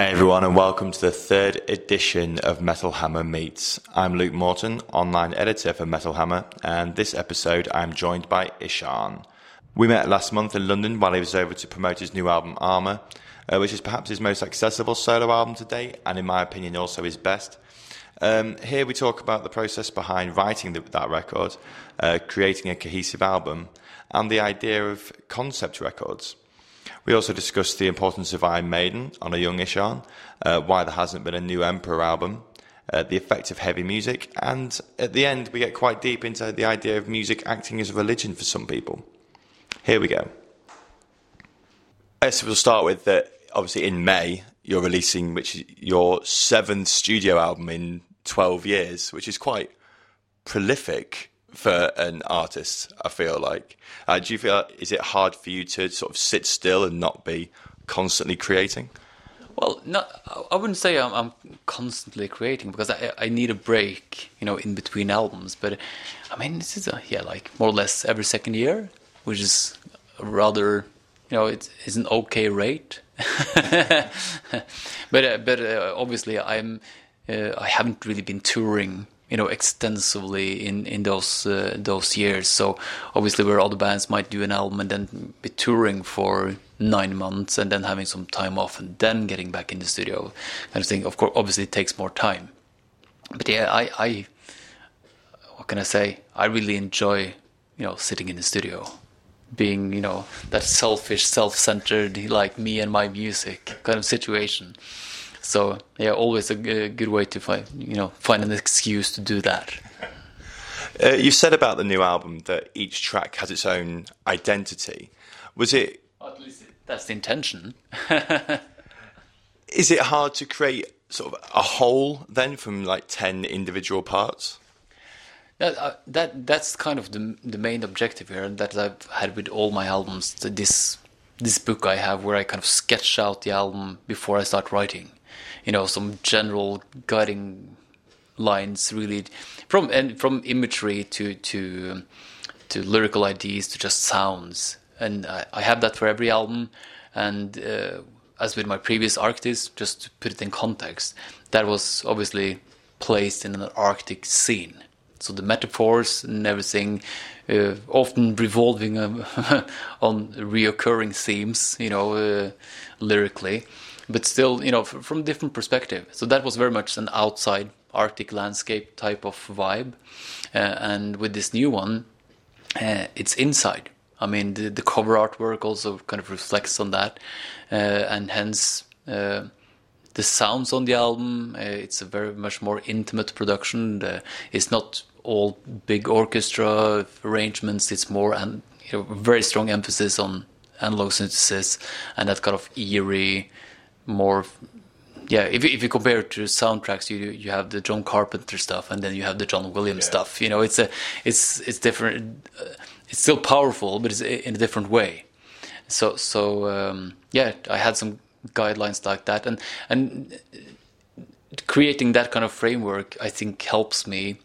Hey everyone, and welcome to the third edition of Metal Hammer Meets. I'm Luke Morton, online editor for Metal Hammer, and this episode I'm joined by Ihsahn. We met last month in London while he was over to promote his new album Ámr, uh, which is perhaps his most accessible solo album to date, and in my opinion also his best. Um, here we talk about the process behind writing the, that record, uh, creating a cohesive album, and the idea of concept records. We also discussed the importance of Iron Maiden on a young Ihsahn, uh, why there hasn't been a new Emperor album, uh, the effect of heavy music, and at the end we get quite deep into the idea of music acting as a religion for some people. Here we go. So we'll start with that. Obviously, in May you're releasing, which is your seventh studio album in 12 years, which is quite prolific for an artist. I feel like. Uh, do you feel is it hard for you to sort of sit still and not be constantly creating? Well, not, I wouldn't say I'm, I'm constantly creating because I, I, need a break, you know, in between albums. But I mean, this is a, yeah, like more or less every second year, which is rather, you know, it's, it's an okay rate. but uh, but uh, obviously, I'm uh, I haven't really been touring you know extensively in in those uh, those years. So obviously, where other bands might do an album and then be touring for nine months and then having some time off and then getting back in the studio, kind of thing. Of course, obviously, it takes more time. But yeah, I, I what can I say? I really enjoy you know sitting in the studio being you know that selfish self-centered like me and my music kind of situation so yeah, always a, good way to find you know find an excuse to do that. Uh, you said about the new album that each track has its own identity. Was it? At least that's the intention. Is it hard to create sort of a whole then from like ten individual parts? That, uh, that that's kind of the the main objective here that I've had with all my albums. This this book I have where I kind of sketch out the album before I start writing you know some general guiding lines really from and from imagery to to to lyrical ideas to just sounds. And I, I have that for every album. And uh, as with my previous Arctis just to put it in context that was obviously placed in an arctic scene. So the metaphors and everything uh, often revolving um, on reoccurring themes you know uh, lyrically but still, you know, from different perspective. So that was very much an outside Arctic landscape type of vibe, uh, and with this new one, uh, it's inside. I mean, the, the, cover artwork also kind of reflects on that, uh, and hence uh, the sounds on the album. Uh, it's a very much more intimate production. it's not all big orchestra arrangements. It's more and you know very strong emphasis on analog synthesis and that kind of eerie more yeah if, if you compare it to soundtracks you you have the john carpenter stuff and then you have the john williams yeah. stuff. You know it's a it's it's different uh, it's still powerful but it's in a different way. So so um, yeah i had some guidelines like that. And and creating that kind of framework i think helps me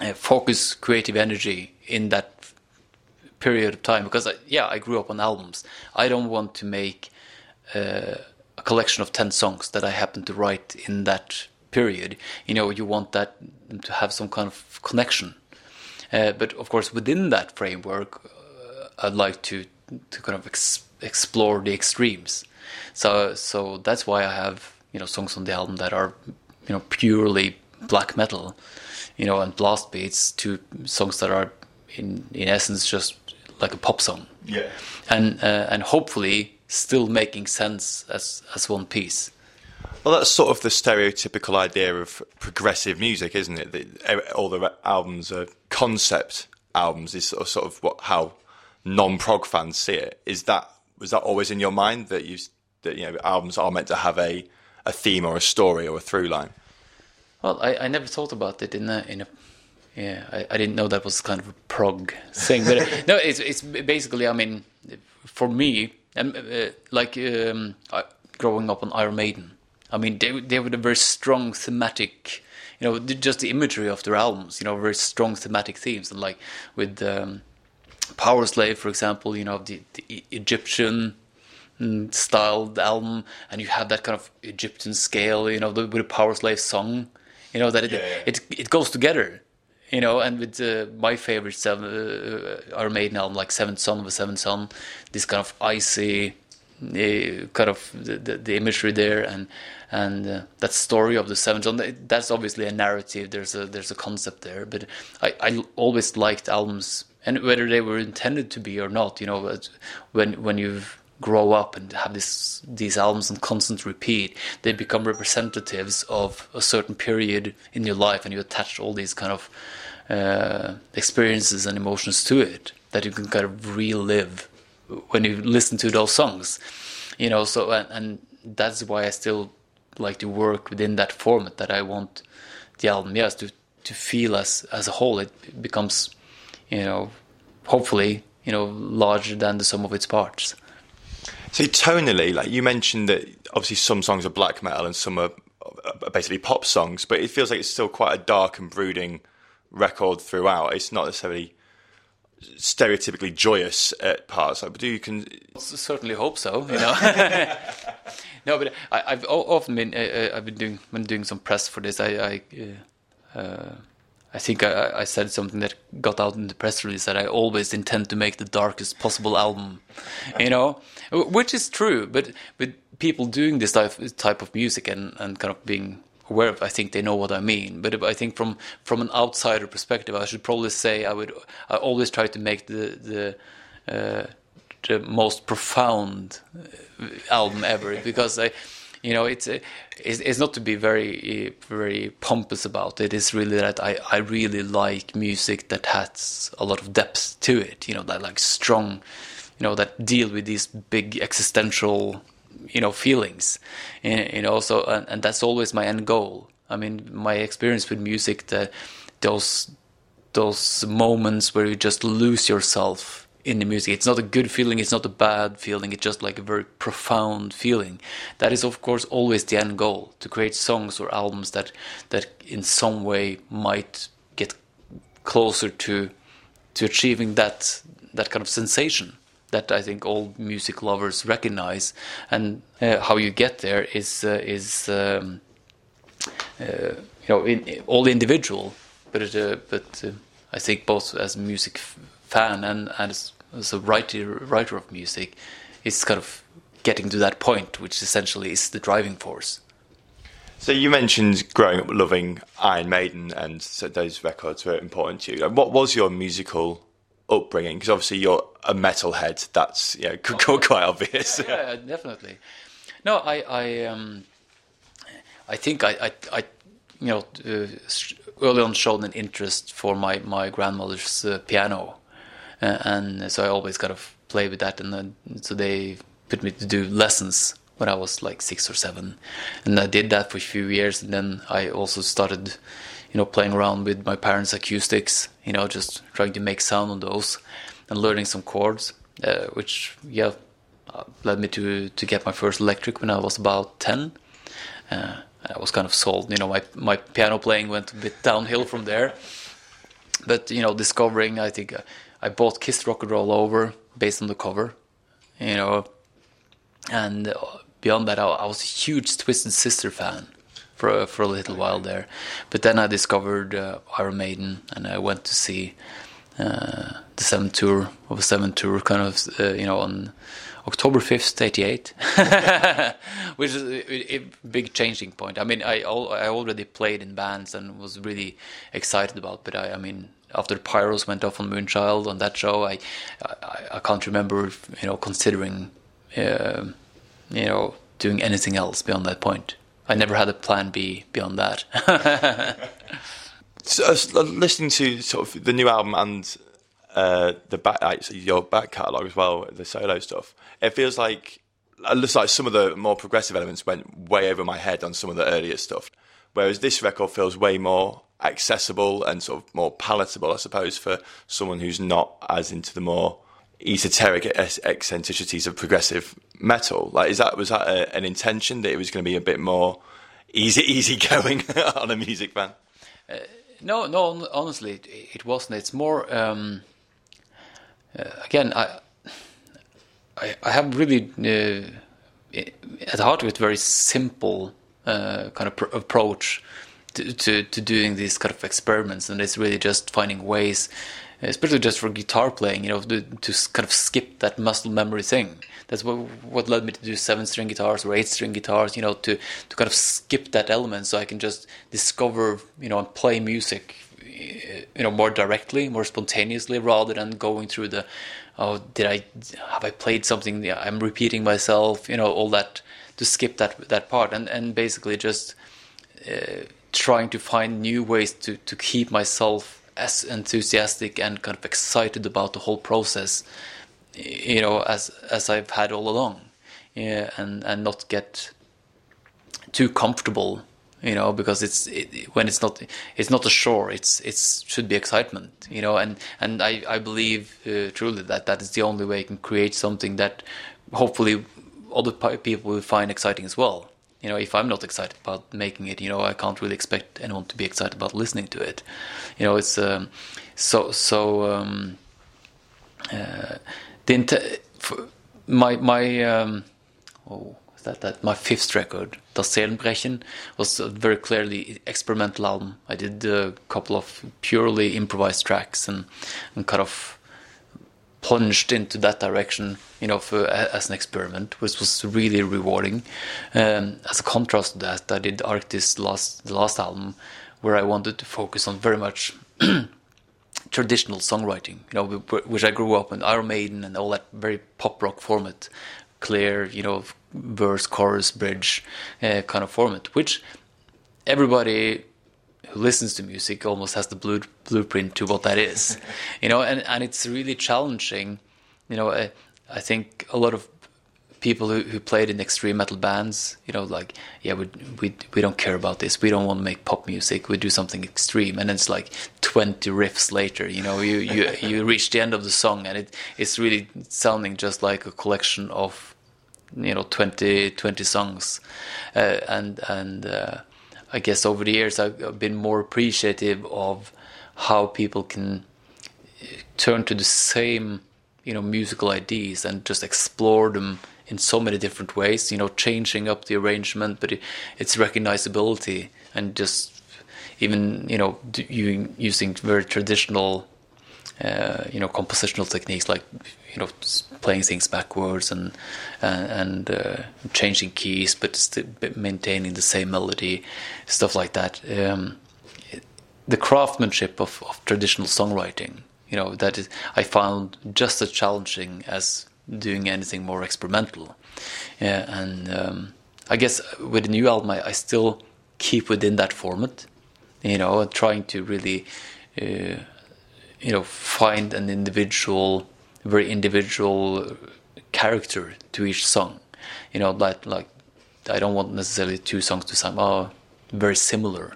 uh, focus creative energy in that period of time because I, yeah i grew up on albums. I don't want to make uh, collection of 10 songs that I happen to write in that period. You know, you want that to have some kind of connection. Uh, but of course, within that framework, uh, I'd like to to kind of ex- explore the extremes. So so that's why I have you know songs on the album that are you know purely black metal, you know, and blast beats to songs that are in in essence just like a pop song. Yeah. And uh, and hopefully still making sense as as one piece. Well, that's sort of the stereotypical idea of progressive music, isn't it? That all the albums are concept albums. Is sort of, sort of what how non-prog fans see it. Is that was that always in your mind that you that you know albums are meant to have a a theme or a story or a through line? Well, I, I never thought about it in a in a yeah. I, I didn't know that was kind of a prog thing, but no, it's it's basically. I mean, for me, and uh, like um, growing up on Iron Maiden, I mean they they have a very strong thematic, you know, just the imagery of their albums, you know, very strong thematic themes, and like with um, Powerslave, for example, you know, the, the Egyptian mm, styled album, and you have that kind of Egyptian scale, you know, the, with a Powerslave song, you know that it Yeah, yeah. it it goes together, you know. And with uh, my favorite seven, uh, album, like Seventh Son of a Seventh Son, this kind of icy, uh, kind of the, the, the imagery there, and and uh, that story of the Seventh Son. That's obviously a narrative. There's a there's a concept there, but I I always liked albums, and whether they were intended to be or not, you know, when when you grow up and have this these albums on constant repeat, they become representatives of a certain period in your life, and you attach all these kind of uh, experiences and emotions to it that you can kind of relive when you listen to those songs, you know. So and, and that's why I still like to work within that format. That I want the album, yes, to to feel as as a whole. It becomes, you know, hopefully, you know, larger than the sum of its parts. So tonally, like you mentioned that obviously some songs are black metal and some are are basically pop songs, but it feels like it's still quite a dark and brooding record throughout. It's not necessarily stereotypically joyous at parts. But do you can certainly hope so. You know. no, but I, I've often been uh, uh, I've been doing when doing some press for this. I I, uh, uh, I think I, I said something that got out in the press release that I always intend to make the darkest possible album. You know, which is true. But but people doing this type type of music and and kind of being aware of, I think they know what I mean. But I think from from an outsider perspective, I should probably say I would I always try to make the the uh, the most profound uh, album ever because I, you know, it's uh, it's, it's not to be very uh, very pompous about it. It's really that I I really like music that has a lot of depth to it. You know, that like strong, you know, that deal with these big existential you know feelings. You know so and, and that's always my end goal. I mean my experience with music that those those moments where you just lose yourself in the music. It's not a good feeling it's not a bad feeling it's just like a very profound feeling. That is of course always the end goal to create songs or albums that that in some way might get closer to to achieving that that kind of sensation that I think all music lovers recognize, and uh, how you get there is uh, is um, uh, you know in, all individual, but it, uh, but uh, I think both as a music fan and, and as, as a writer writer of music, it's kind of getting to that point, which essentially is the driving force. So you mentioned growing up loving Iron Maiden, and so those records were important to you. What was your musical upbringing? Because obviously you're a metalhead. That's yeah, quite obvious. yeah, definitely. No, I, I, um, I think I, I, I you know, uh, early on showed an interest for my my grandmother's uh, piano, uh, and so I always kind of play with that. And then so they put me to do lessons when I was like six or seven, and I did that for a few years. And then I also started, you know, playing around with my parents' acoustics. You know, just trying to make sound on those and learning some chords, uh, which yeah uh, led me to to get my first electric when I was about ten. Uh, I was kind of sold. You know, my my piano playing went a bit downhill from there. But you know, discovering, I think uh, I bought Kiss Rock and Roll Over based on the cover. You know, and uh, beyond that, I, I was a huge Twisted Sister fan for a, for a little while there. But then I discovered uh, Iron Maiden, and I went to see uh, the seventh tour of a seventh tour, kind of uh, you know on October fifth, eighty eight, which is a, a big changing point. I mean, I al- I already played in bands and was really excited about, but I, I mean. After Pyros went off on Moonchild on that show, I, I, I can't remember, you know, considering, uh, you know, doing anything else beyond that point. I never had a plan B beyond that. So, uh, listening to sort of the new album and uh, the back, your back catalogue as well, the solo stuff, it feels like it looks like some of the more progressive elements went way over my head on some of the earlier stuff, whereas this record feels way more accessible and sort of more palatable, I suppose, for someone who's not as into the more esoteric eccentricities of progressive metal. Like, is that was that a, an intention that it was going to be a bit more easy, easy going on a music fan? No, no. Honestly, it, it wasn't. It's more. Um, uh, again, I I, I have really uh, at the heart of it very simple uh, kind of pr- approach to, to, to doing these kind of experiments, and it's really just finding ways, especially just for guitar playing, you know, to, to kind of skip that muscle memory thing. That's what what led me to do seven string guitars or eight string guitars, you know, to to kind of skip that element so I can just discover, you know, and play music, you know, more directly, more spontaneously, rather than going through the, oh, did I have I played something? I'm repeating myself, you know, all that to skip that that part and and basically just. Uh, trying to find new ways to, to keep myself as enthusiastic and kind of excited about the whole process, you know, as as I've had all along, yeah, and and not get too comfortable, you know, because it's it, when it's not it's not a shore, it's it's should be excitement, you know, and and I I believe uh, truly that that is the only way you can create something that hopefully other people will find exciting as well you know, if I'm not excited about making it, you know, I can't really expect anyone to be excited about listening to it. You know, it's um, so so. Um, uh, the my my um, oh, that that my fifth record, Das Seelenbrechen, was a very clearly experimental album. I did a couple of purely improvised tracks and and kind of plunged into that direction, you know, for, as an experiment, which was really rewarding. Um, as a contrast to that, I did Arctis last the last album, where I wanted to focus on very much traditional songwriting, you know, which I grew up in Iron Maiden and all that very pop rock format, clear, you know, verse, chorus, bridge uh, kind of format, which everybody who listens to music almost has the blue, blueprint to what that is, you know, and, and it's really challenging. You know, I, I think a lot of people who, who played in extreme metal bands, you know, like, yeah, we, we, we don't care about this. We don't want to make pop music. We do something extreme. And it's like 20 riffs later, you know, you, you, you reach the end of the song and it, it's really sounding just like a collection of, you know, 20, 20 songs. Uh, and, and, uh, I guess over the years I've been more appreciative of how people can uh, turn to the same you know musical ideas and just explore them in so many different ways you know changing up the arrangement but it, its recognizability and just even you know using very traditional uh, you know compositional techniques like you know playing things backwards and and, uh, changing keys but still maintaining the same melody stuff like that. Um, the craftsmanship of, of traditional songwriting you know that is I found just as challenging as doing anything more experimental. Yeah, and um, I guess with the new album I, I, still keep within that format you know trying to really uh, you know find an individual very individual character to each song. You know like like i don't want necessarily two songs to sound oh, very similar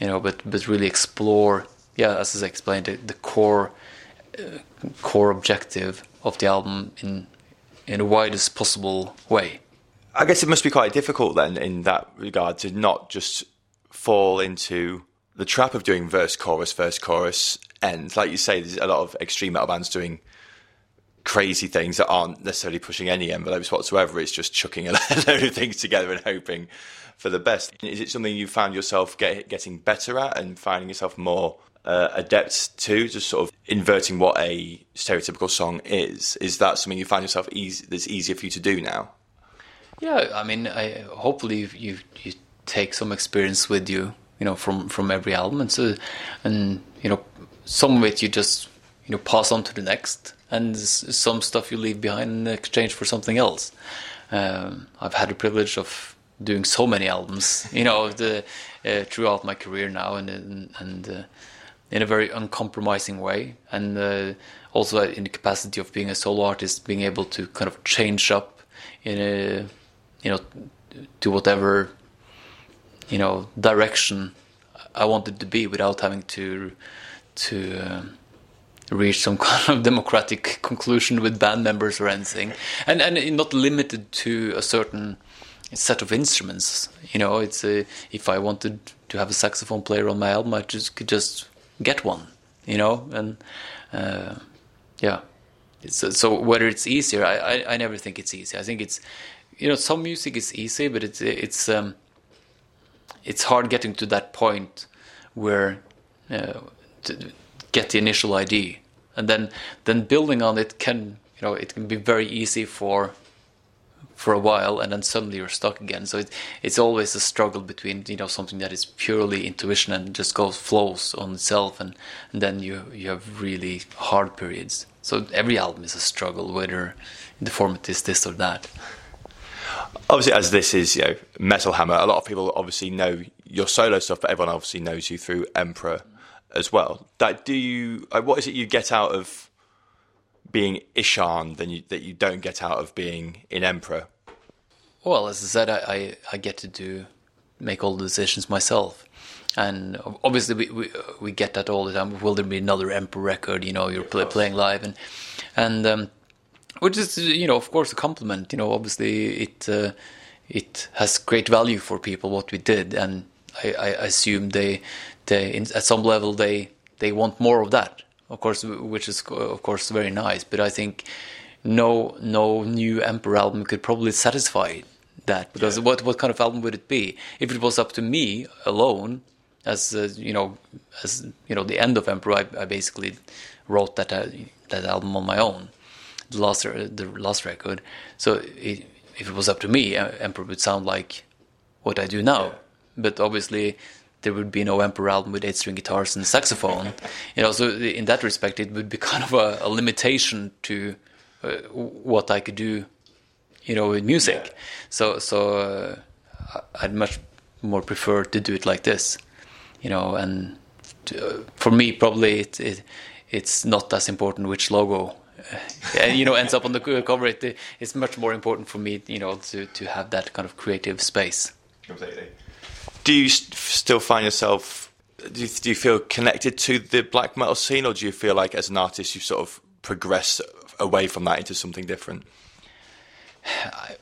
you know but but really explore yeah as i explained the, the core uh, core objective of the album in in the widest possible way. I guess it must be quite difficult then in that regard to not just fall into the trap of doing verse chorus verse chorus end. Like you say, there's a lot of extreme metal bands doing crazy things that aren't necessarily pushing any envelopes whatsoever. It's just chucking a load of things together and hoping for the best. Is it something you found yourself get, getting better at and finding yourself more uh, adept to, just sort of inverting what a stereotypical song is? Is that something you find yourself easy, that's easier for you to do now? Yeah, I mean, I, hopefully you you take some experience with you, you know, from from every album, and so and you know some of it you just you know pass on to the next, and some stuff you leave behind in exchange for something else. Um, I've had the privilege of doing so many albums, you know, the, uh, throughout my career now, and and, uh, in a very uncompromising way, and uh, also in the capacity of being a solo artist, being able to kind of change up in a you know to whatever you know direction I wanted to be without having to to uh, reach some kind of democratic conclusion with band members or anything, and and not limited to a certain set of instruments. You know, it's a, if I wanted to have a saxophone player on my album, I just could just get one. You know, and uh, yeah, so, so whether it's easier, I, I, I never think it's easy. I think it's you know some music is easy, but it's it's um, it's hard getting to that point where uh, get the initial ID, and then then building on it can you know it can be very easy for for a while and then suddenly you're stuck again. So it, it's always a struggle between you know something that is purely intuition and just goes flows on itself and, and then you you have really hard periods. So every album is a struggle whether the format is this or that. Obviously as this is you know metal hammer a lot of people obviously know your solo stuff but everyone obviously knows you through emperor as well that do you what is it you get out of being Ihsahn than you, that you don't get out of being in Emperor? Well, as I said, I, I, I get to do make all the decisions myself, and obviously we, we, we get that all the time. Will there be another Emperor record? You know, you're play, playing live, and and um, which is you know of course a compliment. You know, obviously it uh, it has great value for people what we did, and I, I assume they they in, at some level they they want more of that of course, which is of course very nice. But I think no no new Emperor album could probably satisfy that because yeah. what what kind of album would it be if it was up to me alone? As uh, you know, as you know, the end of Emperor, I, I basically wrote that uh, that album on my own, the last the last record. So it, if it was up to me, Emperor would sound like what I do now. Yeah. But obviously, there would be no Emperor album with eight string guitars and saxophone. you know, so in that respect, it would be kind of a, a limitation to uh, what I could do, you know, with music. Yeah. So, so uh, I'd much more prefer to do it like this, you know. And to, uh, for me, probably it, it, it's not as important which logo. Uh, you know, ends up on the cover. It, it's much more important for me, you know, to to have that kind of creative space. Completely do you still find yourself? Do you, do you feel connected to the black metal scene, or do you feel like as an artist you sort of progress away from that into something different? I,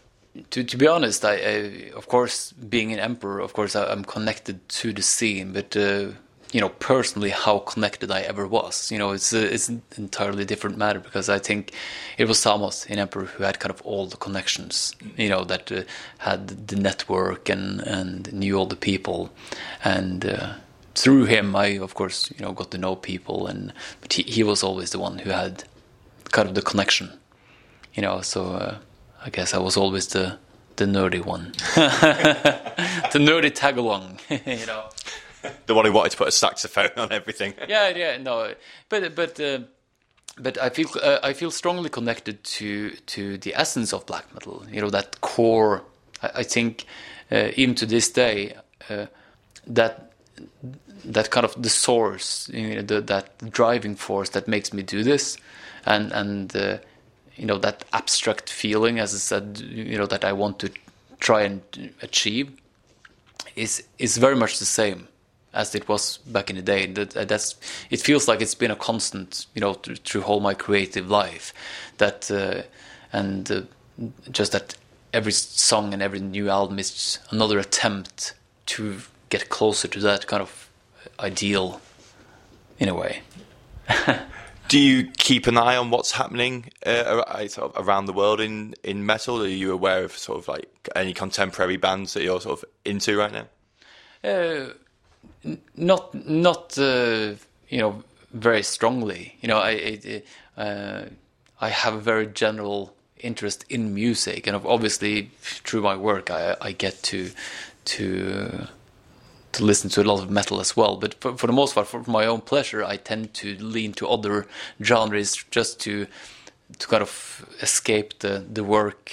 to to be honest, I, I, of course being an emperor, of course I, am connected to the scene, but uh, you know personally how connected I ever was. You know, it's a, it's an entirely different matter because I think it was Samoth in Emperor who had kind of all the connections. You know, that uh, had the network and and knew all the people, and uh, through him I of course you know got to know people, and but he he was always the one who had kind of the connection. You know, so uh, I guess I was always the the nerdy one, the nerdy tag along. you know. the one who wanted to put a saxophone on everything. yeah, yeah, no, but but uh, but I feel uh, I feel strongly connected to to the essence of black metal. You know that core. I, I think uh, even to this day uh, that that kind of the source, you know, the, that driving force that makes me do this, and and uh, you know that abstract feeling, as I said, you know that I want to try and achieve, is is very much the same as it was back in the day. That uh, that's it feels like it's been a constant, you know, through, through all my creative life. That uh, and uh, just that every song and every new album is another attempt to get closer to that kind of ideal, in a way. Do you keep an eye on what's happening uh, around the world in, in metal? Are you aware of sort of like any contemporary bands that you're sort of into right now? Uh, not not uh, you know very strongly. You know, I I, uh, I have a very general interest in music, and obviously through my work, I, I get to to to listen to a lot of metal as well. But for, for the most part, for my own pleasure, I tend to lean to other genres just to to kind of escape the the work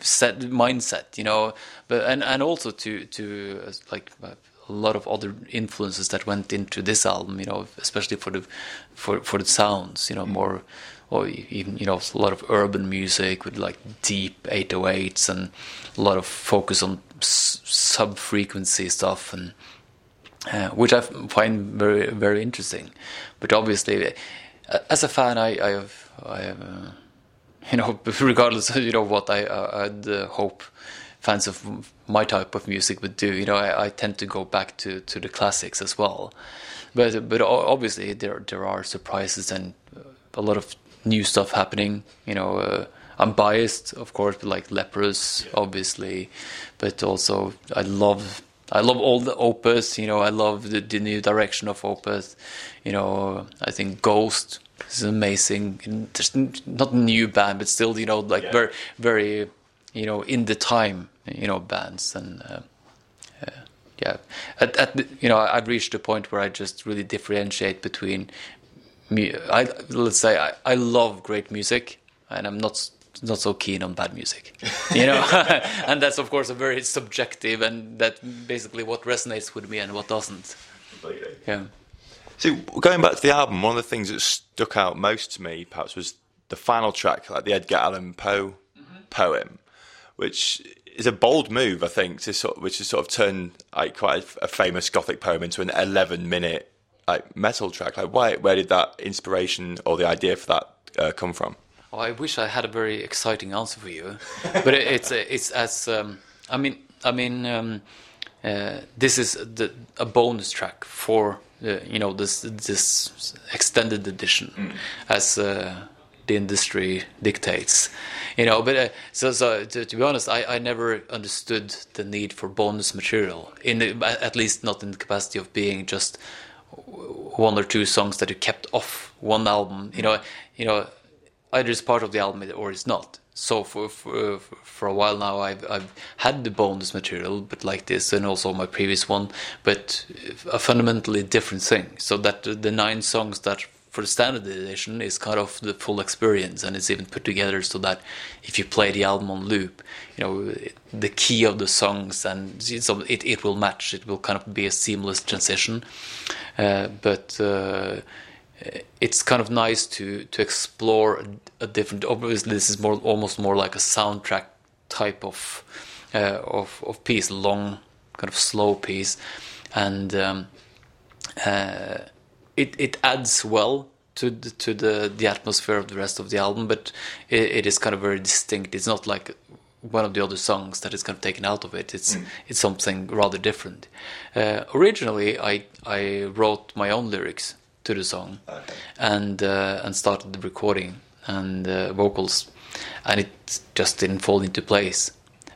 set mindset, you know. But and and also to to uh, like a lot of other influences that went into this album, you know, especially for the for for the sounds, you know, mm. more or even you know a lot of urban music with like deep 808s and a lot of focus on sub frequency stuff and uh, which I find very very interesting. But obviously, uh, as a fan, I I have I have uh, you know regardless of you know what I I'd uh, hope fans of my type of music would do. You know, I, I tend to go back to, to the classics as well. But but obviously there there are surprises and a lot of new stuff happening. You know, uh, I'm biased, of course, but like Leprous, yeah. obviously, but also I love I love all the Opeth, You know, I love the, the new direction of Opeth, You know, I think Ghost is amazing. There's not a new band, but still, you know, like yeah. very, very, you know, in the time, you know, bands and. Uh, uh, yeah, at, at you know, I've reached a point where I just really differentiate between me. I let's say I, I love great music, and I'm not not so keen on bad music, you know. and that's of course a very subjective, and that basically what resonates with me and what doesn't. Completely. Yeah. So going back to the album, one of the things that stuck out most to me, perhaps, was the final track, like the Edgar Allan Poe mm-hmm. poem, which is a bold move, I think, to sort, of, which is sort of turn like quite a, a famous Gothic poem into an eleven-minute like metal track. Like, why? Where did that inspiration or the idea for that uh, come from? Oh, I wish I had a very exciting answer for you, but it, it's it's as um, I mean I mean um, uh, this is the, a bonus track for uh, you know this this extended edition mm. as uh, the industry dictates you know but uh, so so to, to, be honest I, I never understood the need for bonus material in the, at least not in the capacity of being just one or two songs that you kept off one album you know you know either it's part of the album or it's not. So for for, for a while now, I've I've had the bonus material, but like this, and also my previous one, but a fundamentally different thing. So that the nine songs that for the standard edition is kind of the full experience, and it's even put together so that if you play the album on loop, you know the key of the songs and so it it will match. It will kind of be a seamless transition, uh, but. Uh, it's kind of nice to to explore a, different. Obviously, this is more almost more like a soundtrack type of uh, of of piece, long kind of slow piece, and um, uh, it it adds well to the, to the the atmosphere of the rest of the album, but it, it is kind of very distinct. It's not like one of the other songs that is kind of taken out of it. It's mm. it's something rather different. Uh, originally, I I wrote my own lyrics to the song, okay. and uh, and started the recording and uh, vocals, and it just didn't fall into place.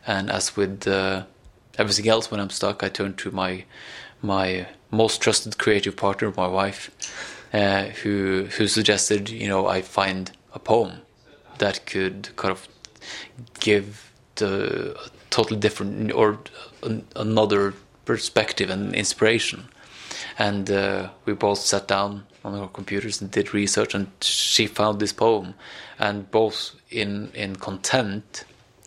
And as with uh, everything else, when I'm stuck, I turn to my my most trusted creative partner, my wife, uh, who who suggested you know I find a poem that could kind of give the totally different or another perspective and inspiration. And uh, we both sat down on our computers and did research and she found this poem. And both in in content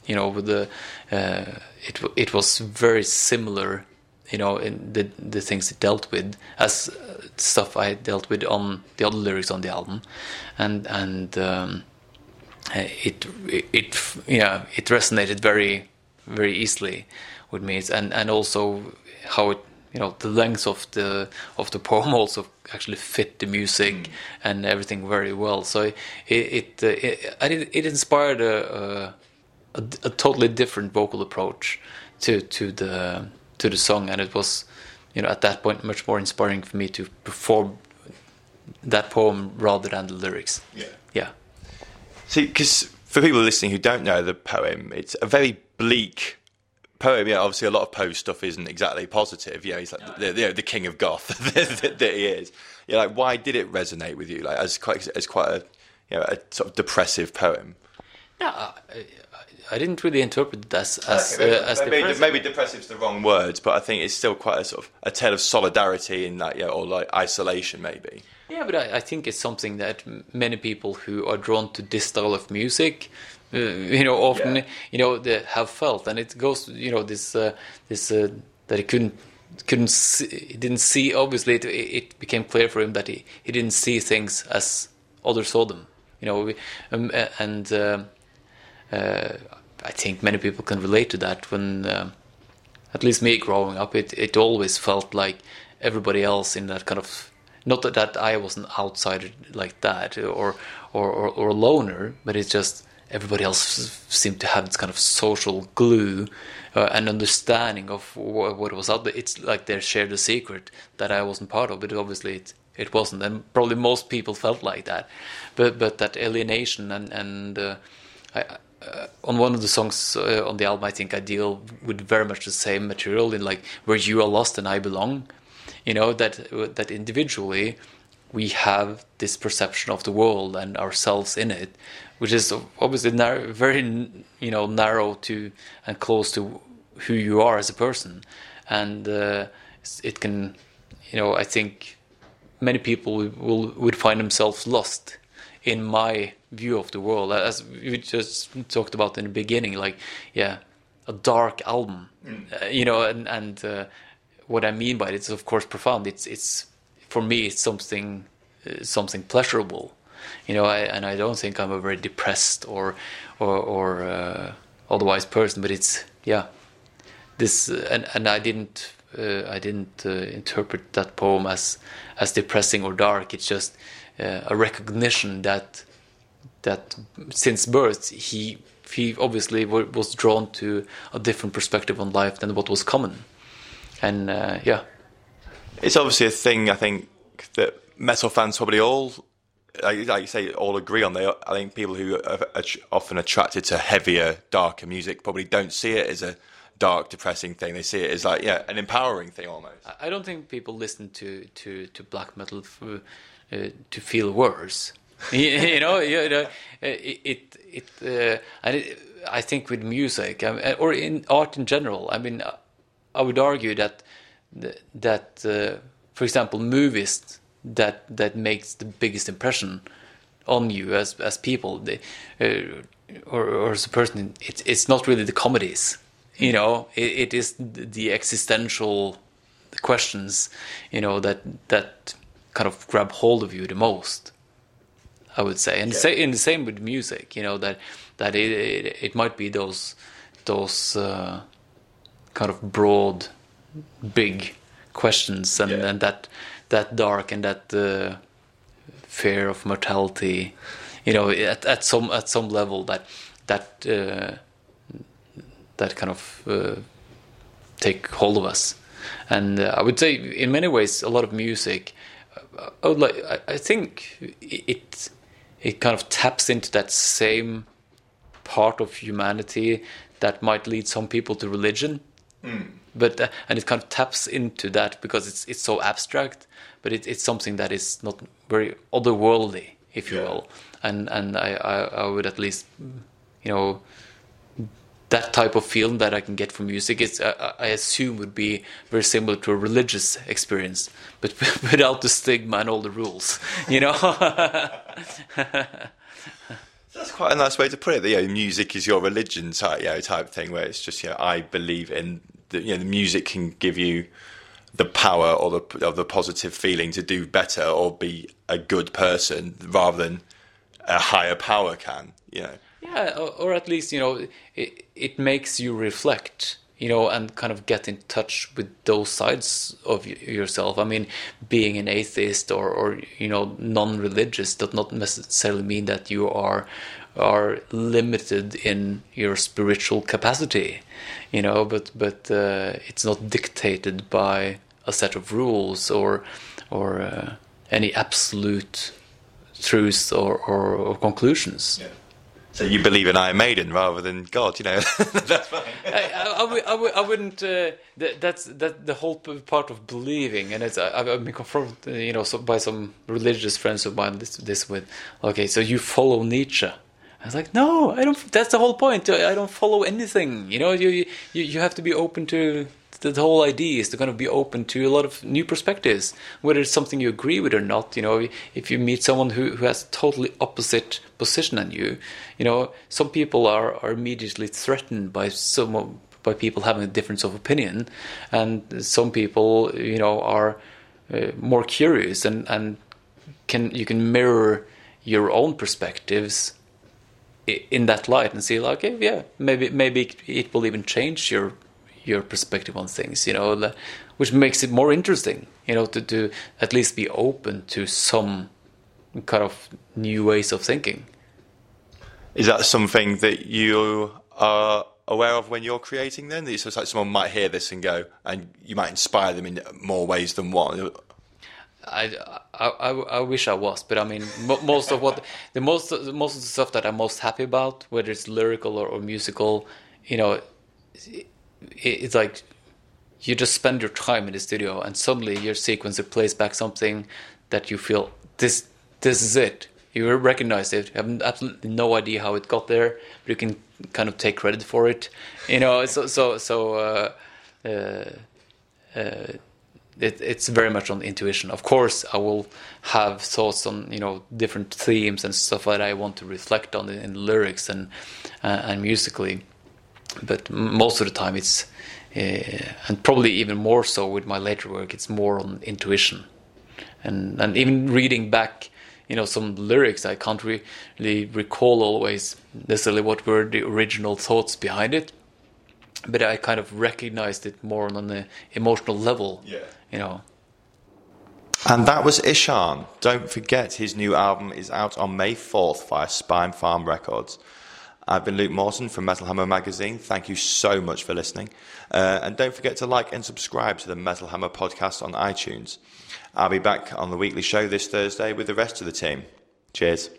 you know with the uh, it it was very similar you know in the the things it dealt with as uh, stuff I dealt with on the other lyrics on the album and and um, it, it it yeah it resonated very very easily with me and and also how it you know the length of the of the poem also actually fit the music mm. and everything very well. So it it uh, it, it, inspired a, a, a totally different vocal approach to to the to the song, and it was you know at that point much more inspiring for me to perform that poem rather than the lyrics. Yeah, yeah. See, because for people listening who don't know the poem, it's a very bleak poem, yeah, obviously a lot of Poe stuff isn't exactly positive. Yeah, he's like the, the, the king of goth that, that, he is. Yeah, like why did it resonate with you? Like as quite as quite a you know a sort of depressive poem. No, I, I didn't really interpret it as as, okay, uh, as maybe, depressive. maybe depressive's the wrong words, but I think it's still quite a sort of a tale of solidarity in that, yeah, or like isolation, maybe. Yeah, but I, I think it's something that many people who are drawn to this style of music uh, you know often yeah. you know they have felt and it goes you know this uh, this uh, that he couldn't couldn't see, he didn't see obviously it, it, became clear for him that he, he didn't see things as others saw them you know um, and uh, I think many people can relate to that when uh, at least me growing up it, it always felt like everybody else in that kind of not that, that I was an outsider like that or or, or, or a loner but it's just everybody else seemed to have this kind of social glue uh, and understanding of what, what was out there. It's like they shared a secret that I wasn't part of, but obviously it, it wasn't, and probably most people felt like that. But but that alienation and and uh, I, uh, on one of the songs uh, on the album, I think I deal with very much the same material in like where you are lost and I belong. You know that that individually we have this perception of the world and ourselves in it, which is obviously very you know narrow to and close to who you are as a person, and uh, it can, you know, I think many people will would find themselves lost in my view of the world, as we just talked about in the beginning, like yeah, a dark album, mm. uh, you know, and and uh, what I mean by it is of course profound. It's it's for me it's something uh, something pleasurable, you know, I, and I don't think I'm a very depressed or or, or uh, otherwise person, but it's yeah, this and and I didn't uh, I didn't uh, interpret that poem as as depressing or dark. It's just uh, a recognition that that since birth he he obviously was drawn to a different perspective on life than what was common, and uh, yeah, it's obviously a thing I think that metal fans probably all like, you say, all agree on. They, I think people who are often attracted to heavier, darker music probably don't see it as a dark, depressing thing. They see it as like, yeah, an empowering thing almost. I don't think people listen to to, to black metal for, uh, to feel worse. you know, you know, it it, uh, and I think with music or in art in general. I mean, I would argue that that, uh, for example, movies that that makes the biggest impression on you as as people, they, uh, or or as a person. It's not really the comedies you know it, it is the existential questions you know that that kind of grab hold of you the most i would say and yeah. say in the same with music you know that that it it, it might be those those uh, kind of broad big questions and, yeah. and that that dark and that uh, fear of mortality you know at, at some at some level that that uh, that kind of uh, take hold of us. And uh, I would say, in many ways, a lot of music. Uh, I would like. I, I think it it kind of taps into that same part of humanity that might lead some people to religion. Mm. But uh, and it kind of taps into that because it's it's so abstract, but it, it's something that is not very otherworldly, if you yeah. will. And and I, I, I would at least you know that type of feeling that I can get from music is, uh, I assume, would be very similar to a religious experience, but without the stigma and all the rules, you know. That's quite a nice way to put it. That, you know, music is your religion type, you know, type thing, where it's just, you know, I believe in the, you know, the music can give you the power or the or the positive feeling to do better or be a good person rather than a higher power can, you know. Yeah, or, at least you know it, it makes you reflect you know, and kind of get in touch with those sides of yourself. I mean, being an atheist or, or you know, non-religious does not necessarily mean that you are are limited in your spiritual capacity, you know. But but uh, it's not dictated by a set of rules or or uh, any absolute truths or, or, or conclusions. Yeah. So you believe in Iron Maiden rather than God, you know? that's fine. I, I, I, I wouldn't. Uh, that, that's that the whole part of believing, and it's I've been confronted, you know, so by some religious friends of mine. This, this with, okay, so you follow Nietzsche. I was like, no, I don't. That's the whole point. I don't follow anything. You know, you you you have to be open to the, whole idea is to kind of be open to a lot of new perspectives, whether it's something you agree with or not. You know, if you meet someone who, who has a totally opposite position than you, you know, some people are, are immediately threatened by some by people having a difference of opinion, and some people, you know, are uh, more curious and and can you can mirror your own perspectives in that light and see like okay yeah maybe maybe it will even change your your perspective on things, you know, which makes it more interesting, you know, to, to at least be open to some kind of new ways of thinking. Is that something that you are aware of when you're creating then? It's like someone might hear this and go, and you might inspire them in more ways than one. I, I, I, wish I was, but I mean, most of what the most most of the stuff that I'm most happy about, whether it's lyrical or, or musical, you know, it's like you just spend your time in the studio, and suddenly your sequencer plays back something that you feel this this is it. You recognize it. You have absolutely no idea how it got there, but you can kind of take credit for it. You know, so so so. Uh, uh, uh, it, it's very much on intuition. Of course, I will have thoughts on you know different themes and stuff that I want to reflect on in, lyrics and uh, and musically, but most of the time it's uh, and probably even more so with my later work. It's more on intuition, and and even reading back. You know some lyrics I can't really recall always necessarily what were the original thoughts behind it, but I kind of recognized it more on the emotional level. Yeah. You know. And that was Ihsahn. Don't forget his new album is out on May 4th via Spinefarm Records. I've been Luke Morton from Metal Hammer Magazine. Thank you so much for listening. Uh, and don't forget to like and subscribe to the Metal Hammer podcast on iTunes. I'll be back on the weekly show this Thursday with the rest of the team. Cheers.